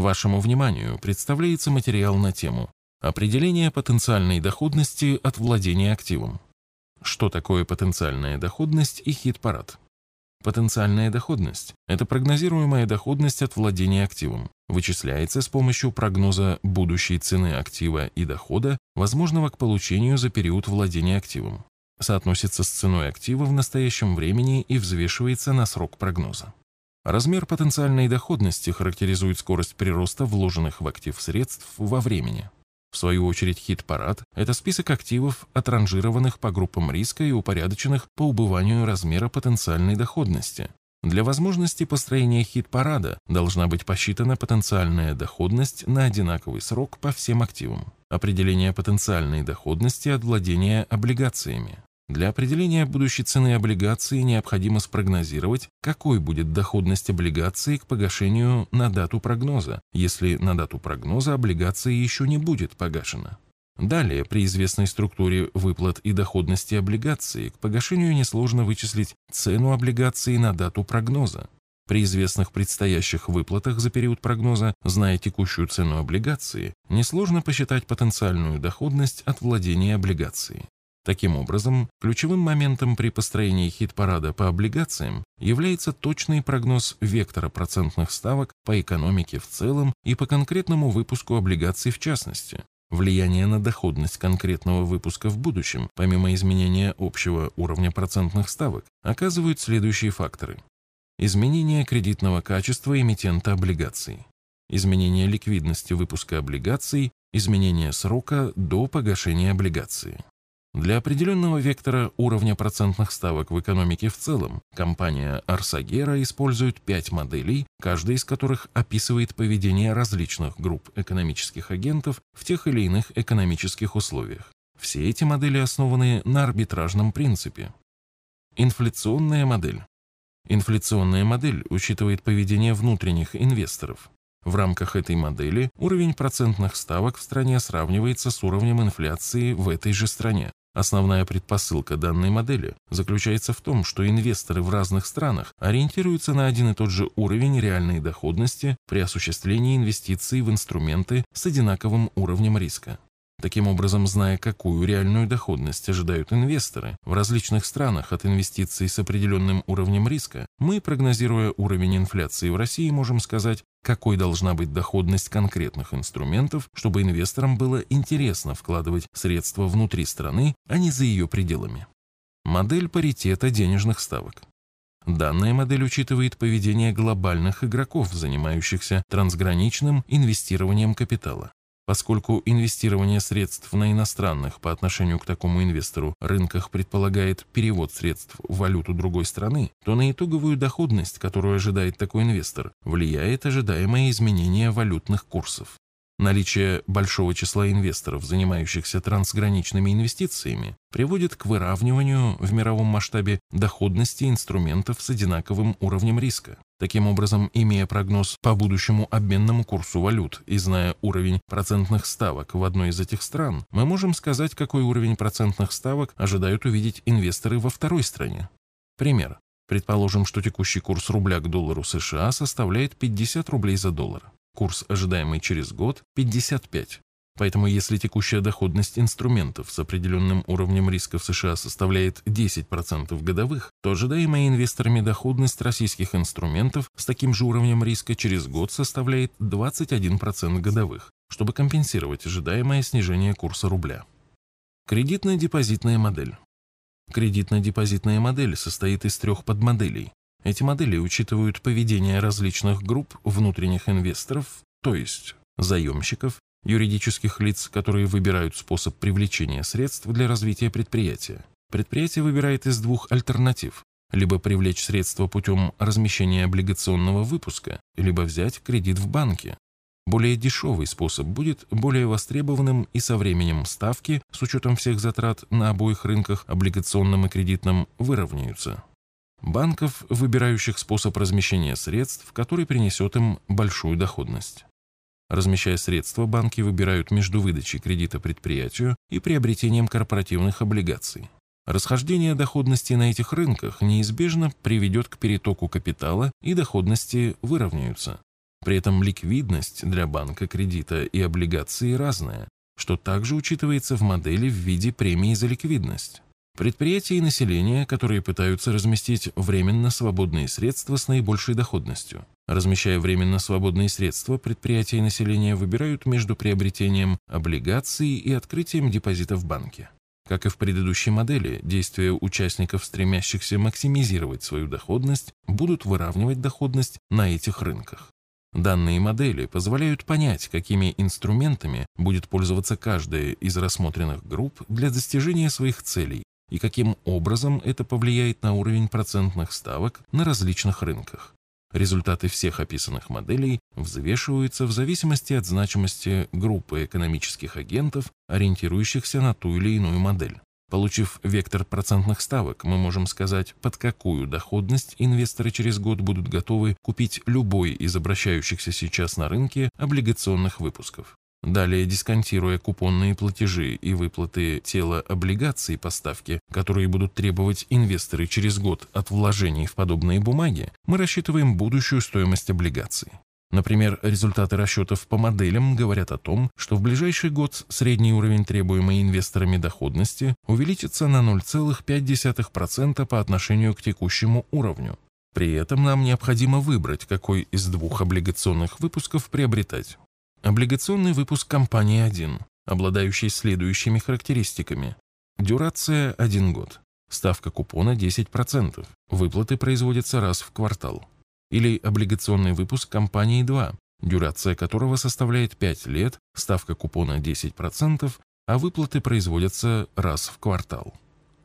Вашему вниманию представляется материал на тему «Определение потенциальной доходности от владения активом». Что такое потенциальная доходность и хит-парад? Потенциальная доходность – это прогнозируемая доходность от владения активом. Вычисляется с помощью прогноза будущей цены актива и дохода, возможного к получению за период владения активом. Соотносится с ценой актива в настоящем времени и взвешивается на срок прогноза. Размер потенциальной доходности характеризует скорость прироста вложенных в актив средств во времени. В свою очередь хит-парад – это список активов, отранжированных по группам риска и упорядоченных по убыванию размера потенциальной доходности. Для возможности построения хит-парада должна быть посчитана потенциальная доходность на одинаковый срок по всем активам. Определение потенциальной доходности от владения облигациями. Для определения будущей цены облигации необходимо спрогнозировать, какой будет доходность облигации к погашению на дату прогноза, если на дату прогноза облигация еще не будет погашена. Далее, при известной структуре выплат и доходности облигации, к погашению несложно вычислить цену облигации на дату прогноза. При известных предстоящих выплатах за период прогноза, зная текущую цену облигации, несложно посчитать потенциальную доходность от владения облигацией. Таким образом, ключевым моментом при построении хит-парада по облигациям является точный прогноз вектора процентных ставок по экономике в целом и по конкретному выпуску облигаций в частности. Влияние на доходность конкретного выпуска в будущем, помимо изменения общего уровня процентных ставок, оказывают следующие факторы. Изменение кредитного качества эмитента облигаций, изменение ликвидности выпуска облигаций, изменение срока до погашения облигации. Для определенного вектора уровня процентных ставок в экономике в целом компания Арсагера использует пять моделей, каждая из которых описывает поведение различных групп экономических агентов в тех или иных экономических условиях. Все эти модели основаны на арбитражном принципе. Инфляционная модель. Инфляционная модель учитывает поведение внутренних инвесторов. В рамках этой модели уровень процентных ставок в стране сравнивается с уровнем инфляции в этой же стране. Основная предпосылка данной модели заключается в том, что инвесторы в разных странах ориентируются на один и тот же уровень реальной доходности при осуществлении инвестиций в инструменты с одинаковым уровнем риска. Таким образом, зная, какую реальную доходность ожидают инвесторы в различных странах от инвестиций с определенным уровнем риска, мы, прогнозируя уровень инфляции в России, можем сказать, какой должна быть доходность конкретных инструментов, чтобы инвесторам было интересно вкладывать средства внутри страны, а не за ее пределами. Модель паритета денежных ставок. Данная модель учитывает поведение глобальных игроков, занимающихся трансграничным инвестированием капитала. Поскольку инвестирование средств на иностранных по отношению к такому инвестору рынках предполагает перевод средств в валюту другой страны, то на итоговую доходность, которую ожидает такой инвестор, влияет ожидаемое изменение валютных курсов. Наличие большого числа инвесторов, занимающихся трансграничными инвестициями, приводит к выравниванию в мировом масштабе доходности инструментов с одинаковым уровнем риска. Таким образом, имея прогноз по будущему обменному курсу валют и зная уровень процентных ставок в одной из этих стран, мы можем сказать, какой уровень процентных ставок ожидают увидеть инвесторы во второй стране. Пример. Предположим, что текущий курс рубля к доллару США составляет 50 рублей за доллар. Курс, ожидаемый через год, 55. Поэтому если текущая доходность инструментов с определенным уровнем риска в США составляет 10% годовых, то ожидаемая инвесторами доходность российских инструментов с таким же уровнем риска через год составляет 21% годовых, чтобы компенсировать ожидаемое снижение курса рубля. Кредитно-депозитная модель. Кредитно-депозитная модель состоит из трех подмоделей. Эти модели учитывают поведение различных групп внутренних инвесторов, то есть заемщиков, юридических лиц, которые выбирают способ привлечения средств для развития предприятия. Предприятие выбирает из двух альтернатив – либо привлечь средства путем размещения облигационного выпуска, либо взять кредит в банке. Более дешевый способ будет более востребованным и со временем ставки, с учетом всех затрат на обоих рынках, облигационном и кредитном, выровняются. Банков, выбирающих способ размещения средств, который принесет им большую доходность. Размещая средства, банки выбирают между выдачей кредита предприятию и приобретением корпоративных облигаций. Расхождение доходности на этих рынках неизбежно приведет к перетоку капитала и доходности выровняются. При этом ликвидность для банка кредита и облигации разная, что также учитывается в модели в виде премии за ликвидность. Предприятия и население, которые пытаются разместить временно свободные средства с наибольшей доходностью. Размещая временно свободные средства, предприятия и население выбирают между приобретением облигаций и открытием депозита в банке. Как и в предыдущей модели, действия участников, стремящихся максимизировать свою доходность, будут выравнивать доходность на этих рынках. Данные модели позволяют понять, какими инструментами будет пользоваться каждая из рассмотренных групп для достижения своих целей и каким образом это повлияет на уровень процентных ставок на различных рынках. Результаты всех описанных моделей взвешиваются в зависимости от значимости группы экономических агентов, ориентирующихся на ту или иную модель. Получив вектор процентных ставок, мы можем сказать, под какую доходность инвесторы через год будут готовы купить любой из обращающихся сейчас на рынке облигационных выпусков. Далее, дисконтируя купонные платежи и выплаты тела облигаций по ставке, которые будут требовать инвесторы через год от вложений в подобные бумаги, мы рассчитываем будущую стоимость облигаций. Например, результаты расчетов по моделям говорят о том, что в ближайший год средний уровень требуемой инвесторами доходности увеличится на 0,5% по отношению к текущему уровню. При этом нам необходимо выбрать, какой из двух облигационных выпусков приобретать. Облигационный выпуск компании 1, обладающий следующими характеристиками. Дюрация – 1 год. Ставка купона 10%. Выплаты производятся раз в квартал или облигационный выпуск компании 2, дюрация которого составляет 5 лет, ставка купона 10%, а выплаты производятся раз в квартал.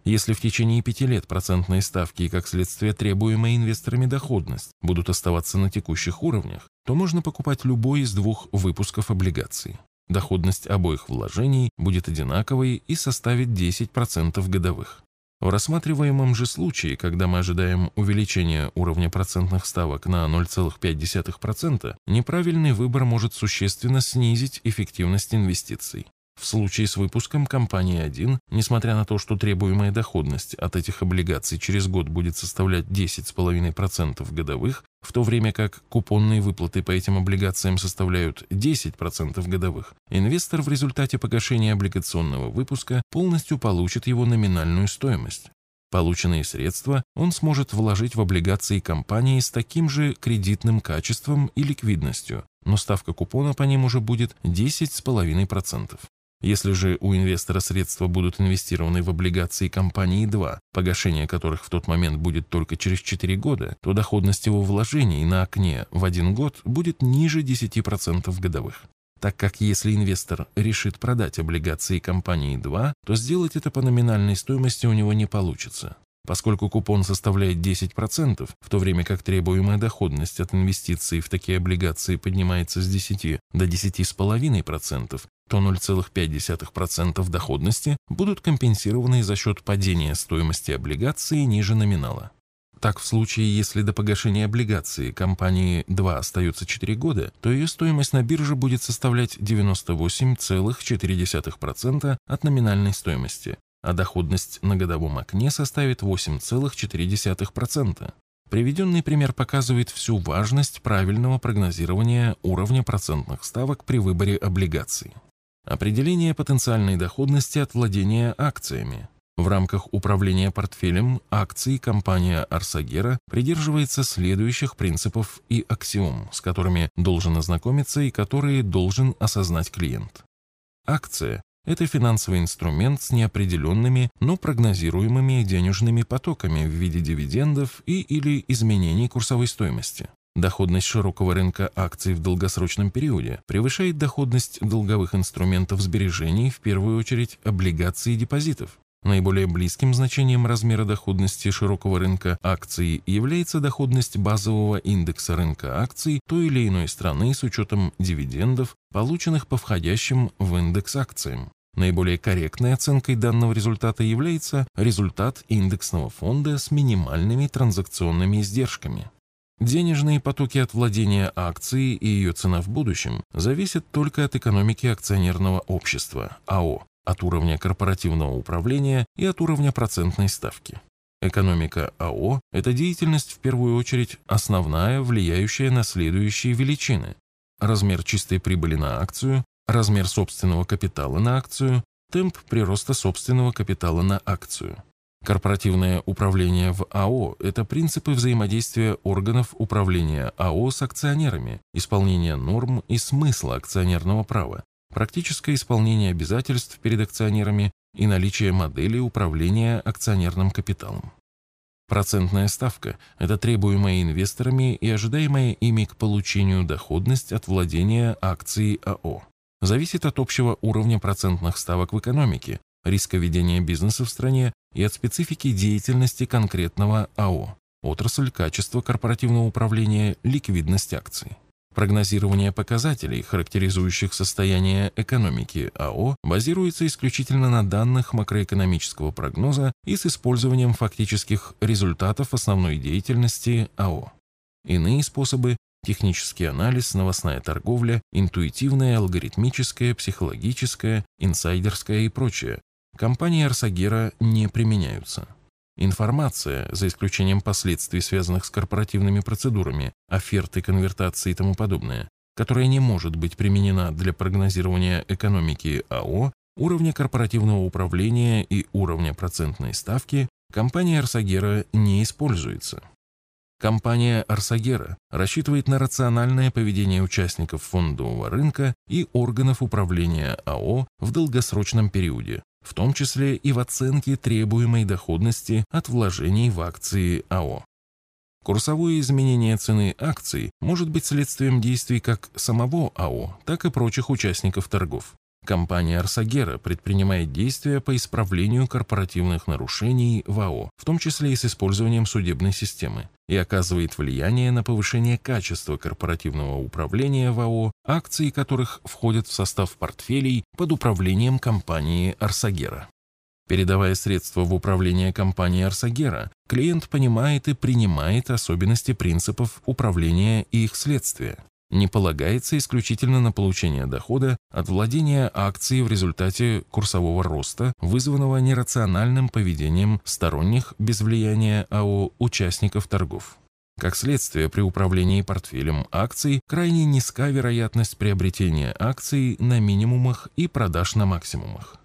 Если в течение пяти лет процентные ставки и, как следствие, требуемая инвесторами доходность будут оставаться на текущих уровнях, то можно покупать любой из двух выпусков облигаций. Доходность обоих вложений будет одинаковой и составит 10% годовых. В рассматриваемом же случае, когда мы ожидаем увеличения уровня процентных ставок на 0,5%, неправильный выбор может существенно снизить эффективность инвестиций. В случае с выпуском компании 1, несмотря на то, что требуемая доходность от этих облигаций через год будет составлять 10,5% годовых, в то время как купонные выплаты по этим облигациям составляют 10% годовых, инвестор в результате погашения облигационного выпуска полностью получит его номинальную стоимость. Полученные средства он сможет вложить в облигации компании с таким же кредитным качеством и ликвидностью, но ставка купона по ним уже будет 10,5%. Если же у инвестора средства будут инвестированы в облигации компании 2, погашение которых в тот момент будет только через 4 года, то доходность его вложений на окне в один год будет ниже 10% годовых. Так как если инвестор решит продать облигации компании 2, то сделать это по номинальной стоимости у него не получится. Поскольку купон составляет 10%, в то время как требуемая доходность от инвестиций в такие облигации поднимается с 10 до 10,5%, то 0,5% доходности будут компенсированы за счет падения стоимости облигации ниже номинала. Так, в случае, если до погашения облигации компании 2 остается 4 года, то ее стоимость на бирже будет составлять 98,4% от номинальной стоимости, а доходность на годовом окне составит 8,4%. Приведенный пример показывает всю важность правильного прогнозирования уровня процентных ставок при выборе облигаций. Определение потенциальной доходности от владения акциями. В рамках управления портфелем акций компания Арсагера придерживается следующих принципов и аксиом, с которыми должен ознакомиться и которые должен осознать клиент. Акция это финансовый инструмент с неопределенными, но прогнозируемыми денежными потоками в виде дивидендов и или изменений курсовой стоимости. Доходность широкого рынка акций в долгосрочном периоде превышает доходность долговых инструментов сбережений, в первую очередь облигаций и депозитов. Наиболее близким значением размера доходности широкого рынка акций является доходность базового индекса рынка акций той или иной страны с учетом дивидендов, полученных по входящим в индекс акциям. Наиболее корректной оценкой данного результата является результат индексного фонда с минимальными транзакционными издержками. Денежные потоки от владения акцией и ее цена в будущем зависят только от экономики акционерного общества, АО, от уровня корпоративного управления и от уровня процентной ставки. Экономика АО – это деятельность, в первую очередь, основная, влияющая на следующие величины. Размер чистой прибыли на акцию, размер собственного капитала на акцию, темп прироста собственного капитала на акцию. Корпоративное управление в АО – это принципы взаимодействия органов управления АО с акционерами, исполнение норм и смысла акционерного права, практическое исполнение обязательств перед акционерами и наличие модели управления акционерным капиталом. Процентная ставка – это требуемая инвесторами и ожидаемая ими к получению доходность от владения акцией АО. Зависит от общего уровня процентных ставок в экономике, риска ведения бизнеса в стране и от специфики деятельности конкретного АО, отрасль, качество корпоративного управления, ликвидность акций. Прогнозирование показателей, характеризующих состояние экономики АО, базируется исключительно на данных макроэкономического прогноза и с использованием фактических результатов основной деятельности АО. Иные способы – технический анализ, новостная торговля, интуитивная, алгоритмическая, психологическая, инсайдерская и прочее – компании Арсагера не применяются. Информация, за исключением последствий, связанных с корпоративными процедурами, оферты, конвертации и тому подобное, которая не может быть применена для прогнозирования экономики АО, уровня корпоративного управления и уровня процентной ставки, компания Арсагера не используется. Компания Арсагера рассчитывает на рациональное поведение участников фондового рынка и органов управления АО в долгосрочном периоде, в том числе и в оценке требуемой доходности от вложений в акции АО. Курсовое изменение цены акций может быть следствием действий как самого АО, так и прочих участников торгов. Компания Арсагера предпринимает действия по исправлению корпоративных нарушений в АО, в том числе и с использованием судебной системы, и оказывает влияние на повышение качества корпоративного управления в АО, акции которых входят в состав портфелей под управлением компании Арсагера. Передавая средства в управление компании Арсагера, клиент понимает и принимает особенности принципов управления и их следствия не полагается исключительно на получение дохода от владения акцией в результате курсового роста, вызванного нерациональным поведением сторонних без влияния АО участников торгов. Как следствие, при управлении портфелем акций крайне низка вероятность приобретения акций на минимумах и продаж на максимумах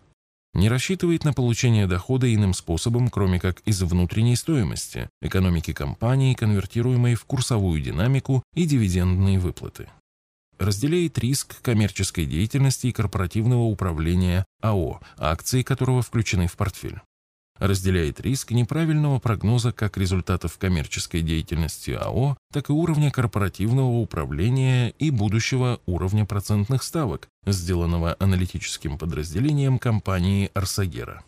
не рассчитывает на получение дохода иным способом, кроме как из внутренней стоимости, экономики компании, конвертируемой в курсовую динамику и дивидендные выплаты. Разделяет риск коммерческой деятельности и корпоративного управления АО, акции которого включены в портфель разделяет риск неправильного прогноза как результатов коммерческой деятельности АО, так и уровня корпоративного управления и будущего уровня процентных ставок, сделанного аналитическим подразделением компании Арсагера.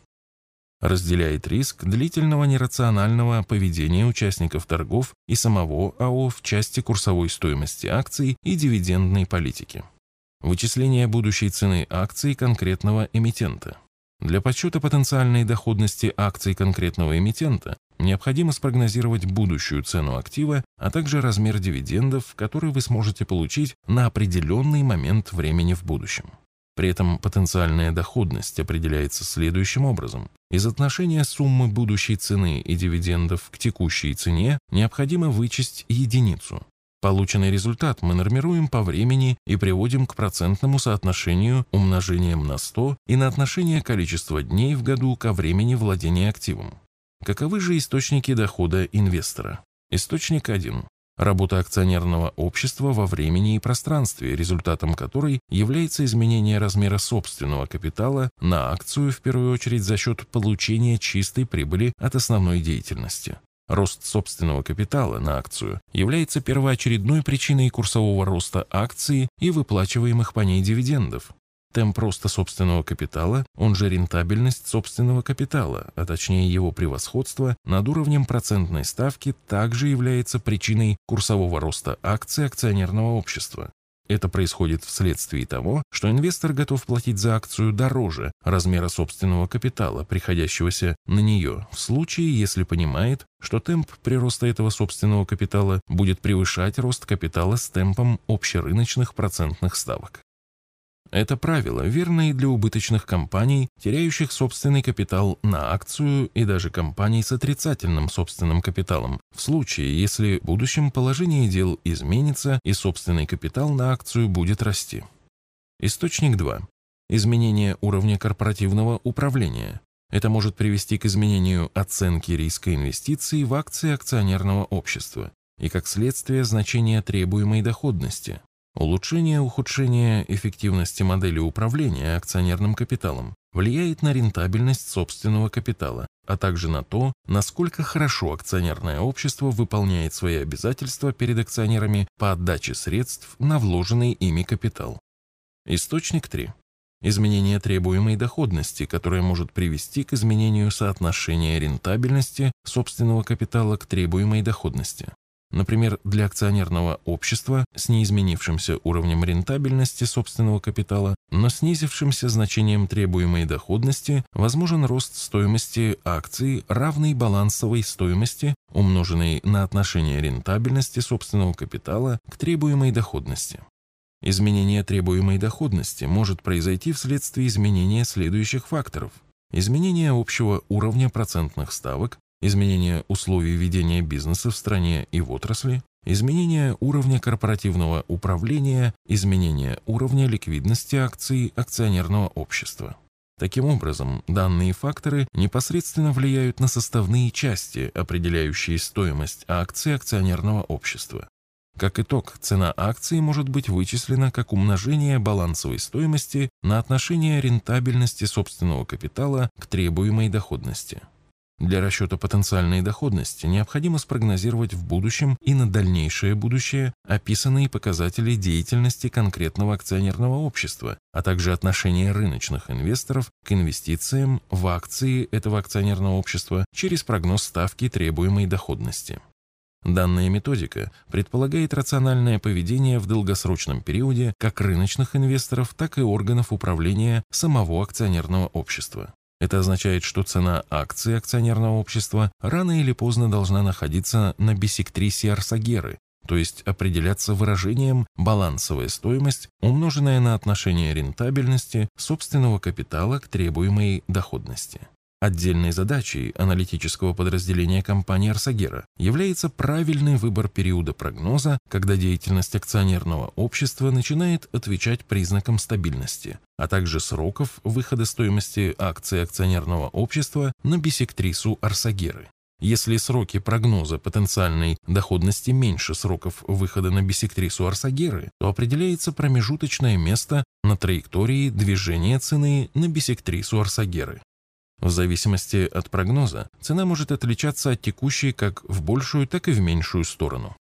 Разделяет риск длительного нерационального поведения участников торгов и самого АО в части курсовой стоимости акций и дивидендной политики. Вычисление будущей цены акций конкретного эмитента. Для подсчета потенциальной доходности акций конкретного эмитента необходимо спрогнозировать будущую цену актива, а также размер дивидендов, которые вы сможете получить на определенный момент времени в будущем. При этом потенциальная доходность определяется следующим образом. Из отношения суммы будущей цены и дивидендов к текущей цене необходимо вычесть единицу. Полученный результат мы нормируем по времени и приводим к процентному соотношению умножением на 100 и на отношение количества дней в году ко времени владения активом. Каковы же источники дохода инвестора? Источник 1. Работа акционерного общества во времени и пространстве, результатом которой является изменение размера собственного капитала на акцию в первую очередь за счет получения чистой прибыли от основной деятельности. Рост собственного капитала на акцию является первоочередной причиной курсового роста акции и выплачиваемых по ней дивидендов. Темп роста собственного капитала, он же рентабельность собственного капитала, а точнее его превосходство над уровнем процентной ставки, также является причиной курсового роста акций акционерного общества. Это происходит вследствие того, что инвестор готов платить за акцию дороже размера собственного капитала, приходящегося на нее, в случае, если понимает, что темп прироста этого собственного капитала будет превышать рост капитала с темпом общерыночных процентных ставок. Это правило верно и для убыточных компаний, теряющих собственный капитал на акцию и даже компаний с отрицательным собственным капиталом, в случае, если в будущем положение дел изменится и собственный капитал на акцию будет расти. Источник 2. Изменение уровня корпоративного управления. Это может привести к изменению оценки риска инвестиций в акции акционерного общества и, как следствие, значения требуемой доходности. Улучшение ухудшение эффективности модели управления акционерным капиталом влияет на рентабельность собственного капитала, а также на то, насколько хорошо акционерное общество выполняет свои обязательства перед акционерами по отдаче средств на вложенный ими капитал. Источник 3. Изменение требуемой доходности, которое может привести к изменению соотношения рентабельности собственного капитала к требуемой доходности. Например, для акционерного общества с неизменившимся уровнем рентабельности собственного капитала, но снизившимся значением требуемой доходности, возможен рост стоимости акций, равный балансовой стоимости, умноженной на отношение рентабельности собственного капитала к требуемой доходности. Изменение требуемой доходности может произойти вследствие изменения следующих факторов. Изменение общего уровня процентных ставок, изменение условий ведения бизнеса в стране и в отрасли, изменение уровня корпоративного управления, изменение уровня ликвидности акций акционерного общества. Таким образом, данные факторы непосредственно влияют на составные части, определяющие стоимость акций акционерного общества. Как итог, цена акции может быть вычислена как умножение балансовой стоимости на отношение рентабельности собственного капитала к требуемой доходности. Для расчета потенциальной доходности необходимо спрогнозировать в будущем и на дальнейшее будущее описанные показатели деятельности конкретного акционерного общества, а также отношение рыночных инвесторов к инвестициям в акции этого акционерного общества через прогноз ставки требуемой доходности. Данная методика предполагает рациональное поведение в долгосрочном периоде как рыночных инвесторов, так и органов управления самого акционерного общества. Это означает, что цена акции акционерного общества рано или поздно должна находиться на бисектрисе Арсагеры, то есть определяться выражением балансовая стоимость, умноженная на отношение рентабельности собственного капитала к требуемой доходности. Отдельной задачей аналитического подразделения компании Арсагера является правильный выбор периода прогноза, когда деятельность акционерного общества начинает отвечать признакам стабильности, а также сроков выхода стоимости акций акционерного общества на бисектрису Арсагеры. Если сроки прогноза потенциальной доходности меньше сроков выхода на бисектрису Арсагеры, то определяется промежуточное место на траектории движения цены на бисектрису Арсагеры. В зависимости от прогноза цена может отличаться от текущей как в большую, так и в меньшую сторону.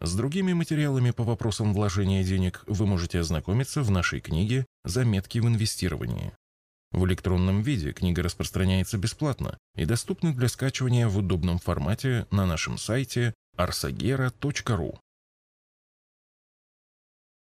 С другими материалами по вопросам вложения денег вы можете ознакомиться в нашей книге «Заметки в инвестировании». В электронном виде книга распространяется бесплатно и доступна для скачивания в удобном формате на нашем сайте arsagera.ru.